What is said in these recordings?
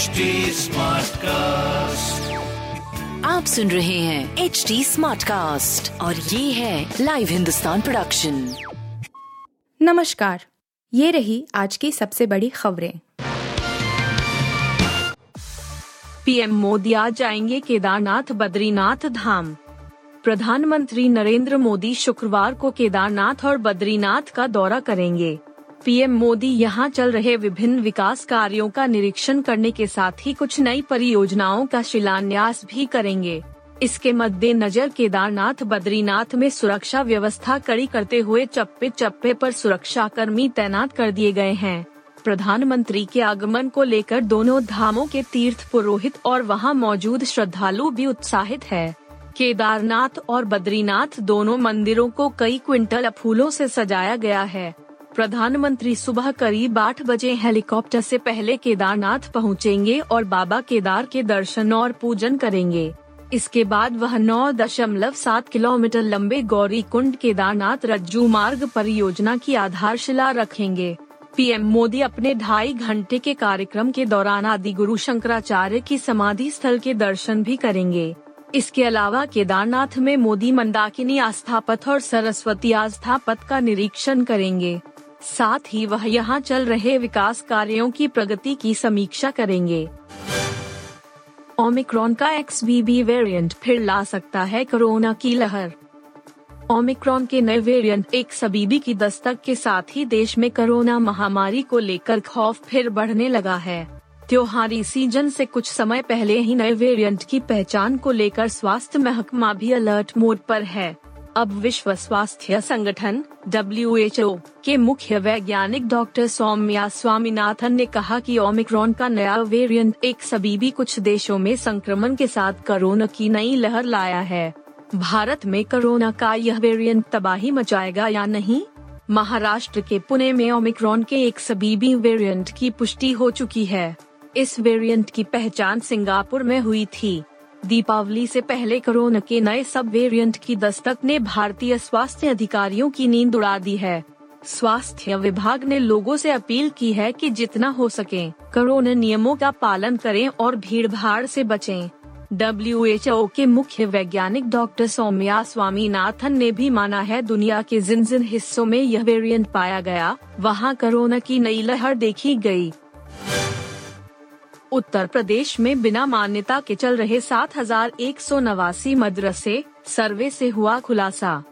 HD cast आप सुन रहे हैं एच डी स्मार्ट कास्ट और ये है लाइव हिंदुस्तान प्रोडक्शन नमस्कार ये रही आज की सबसे बड़ी खबरें। पीएम मोदी आज जाएँगे केदारनाथ बद्रीनाथ धाम। प्रधानमंत्री नरेंद्र मोदी शुक्रवार को केदारनाथ और बद्रीनाथ का दौरा करेंगे। पीएम मोदी यहाँ चल रहे विभिन्न विकास कार्यों का निरीक्षण करने के साथ ही कुछ नई परियोजनाओं का शिलान्यास भी करेंगे। इसके मद्देनजर केदारनाथ, बद्रीनाथ में सुरक्षा व्यवस्था कड़ी करते हुए चप्पे चप्पे पर सुरक्षा कर्मी तैनात कर दिए गए हैं। प्रधानमंत्री के आगमन को लेकर दोनों धामों के तीर्थ पुरोहित और वहाँ मौजूद श्रद्धालु भी उत्साहित है। केदारनाथ और बद्रीनाथ दोनों मंदिरों को कई क्विंटल फूलों से सजाया गया है। प्रधानमंत्री सुबह करीब आठ बजे हेलीकॉप्टर से पहले केदारनाथ पहुँचेंगे और बाबा केदार के दर्शन और पूजन करेंगे। इसके बाद वह नौ दशमलव सात किलोमीटर लंबे गौरी कुंड केदारनाथ रज्जू मार्ग परियोजना की आधारशिला रखेंगे। पीएम मोदी अपने ढाई घंटे के कार्यक्रम के दौरान आदि गुरु शंकराचार्य की समाधि स्थल के दर्शन भी करेंगे। इसके अलावा केदारनाथ में मोदी मंदाकिनी आस्था पथ और सरस्वती आस्था पथ का निरीक्षण करेंगे। साथ ही वह यहाँ चल रहे विकास कार्यों की प्रगति की समीक्षा करेंगे। ओमिक्रॉन का एक्स वेरिएंट फिर ला सकता है कोरोना की लहर। ओमिक्रॉन के नए वेरिएंट एक सबीबी की दस्तक के साथ ही देश में कोरोना महामारी को लेकर खौफ फिर बढ़ने लगा है। त्योहारी सीज़न से कुछ समय पहले ही नए वेरिएंट की पहचान को लेकर स्वास्थ्य महकमा भी अलर्ट मोड पर है। अब विश्व स्वास्थ्य संगठन डब्ल्यूएचओ के मुख्य वैज्ञानिक डॉक्टर सौम्या स्वामीनाथन ने कहा कि ओमिक्रॉन का नया वेरिएंट एक सबीबी कुछ देशों में संक्रमण के साथ कोरोना की नई लहर लाया है। भारत में कोरोना का यह वेरिएंट तबाही मचाएगा या नहीं? महाराष्ट्र के पुणे में ओमिक्रॉन के एक सबीबी वेरिएंट की पुष्टि हो चुकी है। इस वेरिएंट की पहचान सिंगापुर में हुई थी। दीपावली से पहले कोरोना के नए सब वेरिएंट की दस्तक ने भारतीय स्वास्थ्य अधिकारियों की नींद उड़ा दी है स्वास्थ्य विभाग ने लोगों से अपील की है कि जितना हो सके, कोरोना नियमों का पालन करें और भीड़ भाड़ से बचें। डब्ल्यूएचओ के मुख्य वैज्ञानिक डॉक्टर सौम्या स्वामीनाथन ने भी माना है, दुनिया के जिन जिन हिस्सों में यह वेरिएंट पाया गया, वहाँ कोरोना की नई लहर देखी गई। उत्तर प्रदेश में बिना मान्यता के चल रहे सात हज़ार एक सौ नवासी मदरसे सर्वे से हुआ खुलासा।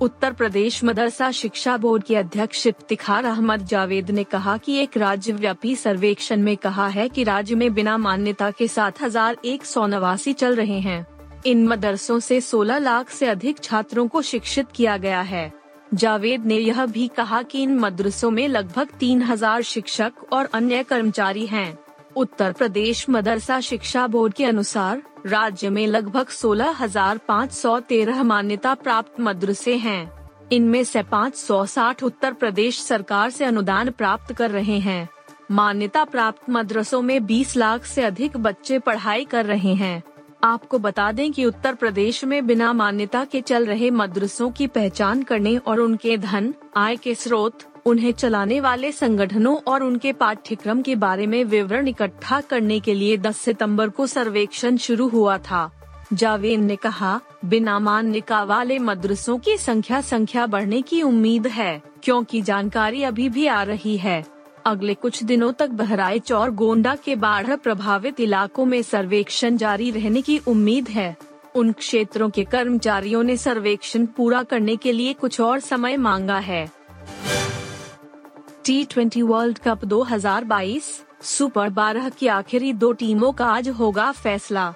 उत्तर प्रदेश मदरसा शिक्षा बोर्ड के अध्यक्ष इफ्तिखार अहमद जावेद ने कहा कि एक राज्य व्यापी सर्वेक्षण में कहा है कि राज्य में बिना मान्यता के सात हज़ार एक सौ नवासी चल रहे हैं। इन मदरसों से 16 लाख से अधिक छात्रों को शिक्षित किया गया है। जावेद ने यह भी कहा कि इन मदरसों में लगभग तीन हज़ार शिक्षक और अन्य कर्मचारी हैं। उत्तर प्रदेश मदरसा शिक्षा बोर्ड के अनुसार, राज्य में लगभग सोलह हज़ार पाँच सौ तेरह मान्यता प्राप्त मदरसे हैं। इनमें से 560 उत्तर प्रदेश सरकार से अनुदान प्राप्त कर रहे हैं। मान्यता प्राप्त मदरसों में 20 लाख से अधिक बच्चे पढ़ाई कर रहे हैं। आपको बता दें कि उत्तर प्रदेश में बिना मान्यता के चल रहे मदरसों की पहचान करने और उनके धन, आय के स्रोत उन्हें चलाने वाले संगठनों और उनके पाठ्यक्रम के बारे में विवरण इकट्ठा करने के लिए 10 सितंबर को सर्वेक्षण शुरू हुआ था। जावेद ने कहा, बिना मान्यता वाले मदरसों की संख्या संख्या बढ़ने की उम्मीद है, क्योंकि जानकारी अभी भी आ रही है। अगले कुछ दिनों तक बहराइच और गोंडा के बाढ़ प्रभावित इलाकों में सर्वेक्षण जारी रहने की उम्मीद है। उन क्षेत्रों के कर्मचारियों ने सर्वेक्षण पूरा करने के लिए कुछ और समय मांगा है। T twenty world cup 2022 super 12 की आखिरी दो टीमों का आज होगा फैसला।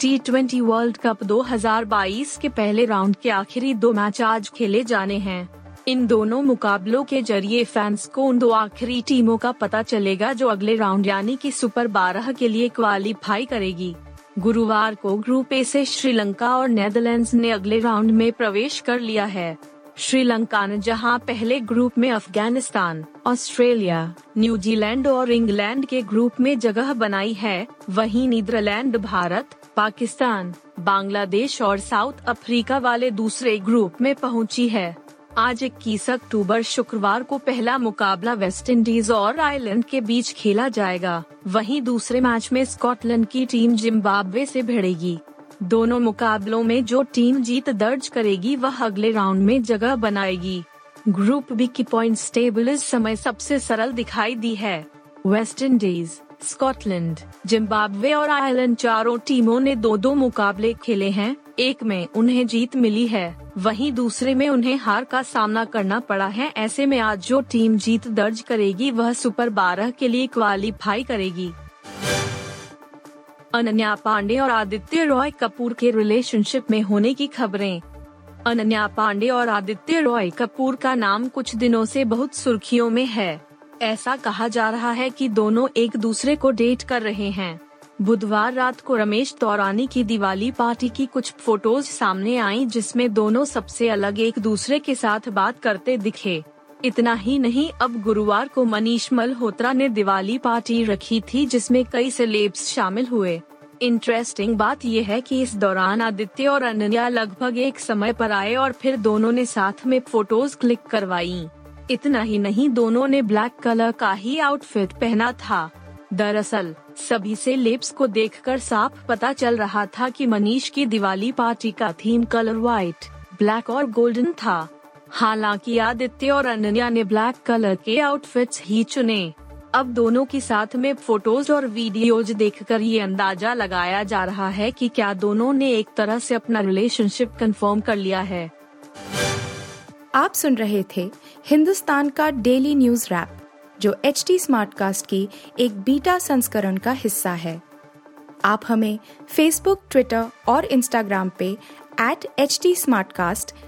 टी ट्वेंटी वर्ल्ड कप 2022 के पहले राउंड के आखिरी दो मैच आज खेले जाने हैं। इन दोनों मुकाबलों के ज़रिए फैंस को उन दो आखिरी टीमों का पता चलेगा जो अगले राउंड यानी कि सुपर 12 के लिए क्वालिफाई करेगी। गुरुवार को ग्रुप ए से श्रीलंका और नेदरलैंड्स ने अगले राउंड में प्रवेश कर लिया है। श्रीलंका ने जहाँ पहले ग्रुप में अफ़गानिस्तान, ऑस्ट्रेलिया न्यूजीलैंड और इंग्लैंड के ग्रुप में जगह बनाई है, वहीं नीदरलैंड, भारत, पाकिस्तान, बांग्लादेश और साउथ अफ्रीका वाले दूसरे ग्रुप में पहुँची है। आज 21 अक्टूबर शुक्रवार को पहला मुकाबला वेस्ट इंडीज और आयरलैंड के बीच खेला जाएगा, वहीं दूसरे मैच में स्कॉटलैंड की टीम जिम्बाब्वे से भिड़ेगी। दोनों मुकाबलों में जो टीम जीत दर्ज करेगी वह अगले राउंड में जगह बनाएगी। ग्रुप बी की पॉइंट टेबल इस समय सबसे सरल दिखाई दी है। वेस्ट इंडीज, स्कॉटलैंड, जिम्बाब्वे और आयरलैंड चारों टीमों ने दो दो मुकाबले खेले हैं, एक में उन्हें जीत मिली है, वहीं दूसरे में उन्हें हार का सामना करना पड़ा है। ऐसे में आज जो टीम जीत दर्ज करेगी वह सुपर बारह के लिए क्वालिफाई करेगी। अनन्या पांडे और आदित्य रॉय कपूर के रिलेशनशिप में होने की खबरें। अनन्या पांडे और आदित्य रॉय कपूर का नाम कुछ दिनों से बहुत सुर्खियों में है। ऐसा कहा जा रहा है कि दोनों एक दूसरे को डेट कर रहे हैं। बुधवार रात को रमेश तौरानी की दिवाली पार्टी की कुछ फ़ोटोज़ सामने आई जिसमें दोनों सबसे अलग एक दूसरे के साथ बात करते दिखे। इतना ही नहीं, अब गुरुवार को मनीष मल्होत्रा ने दिवाली पार्टी रखी थी जिसमें कई सेलेब्स शामिल हुए। इंटरेस्टिंग बात यह है कि इस दौरान आदित्य और अनन्या लगभग एक समय पर आए और फिर दोनों ने साथ में फ़ोटोज़ क्लिक करवाई। इतना ही नहीं, दोनों ने ब्लैक कलर का ही आउटफिट पहना था। दरअसल, सभी से लेप्स को देखकर साफ़ पता चल रहा था कि मनीष की दिवाली पार्टी का थीम कलर व्हाइट ब्लैक और गोल्डन था। हालाँकि आदित्य और अनन्या ने ब्लैक कलर के आउटफिट्स ही चुने। अब दोनों की साथ में फ़ोटोज़ और वीडियोज़ देखकर ये अंदाज़ा लगाया जा रहा है कि क्या दोनों ने एक तरह से अपना रिलेशनशिप कंफर्म कर लिया है। आप सुन रहे थे हिंदुस्तान का डेली न्यूज़ रैप जो एच टी स्मार्ट कास्ट की एक बीटा संस्करण का हिस्सा है। आप हमें फेसबुक ट्विटर और इंस्टाग्राम पे एट एच टी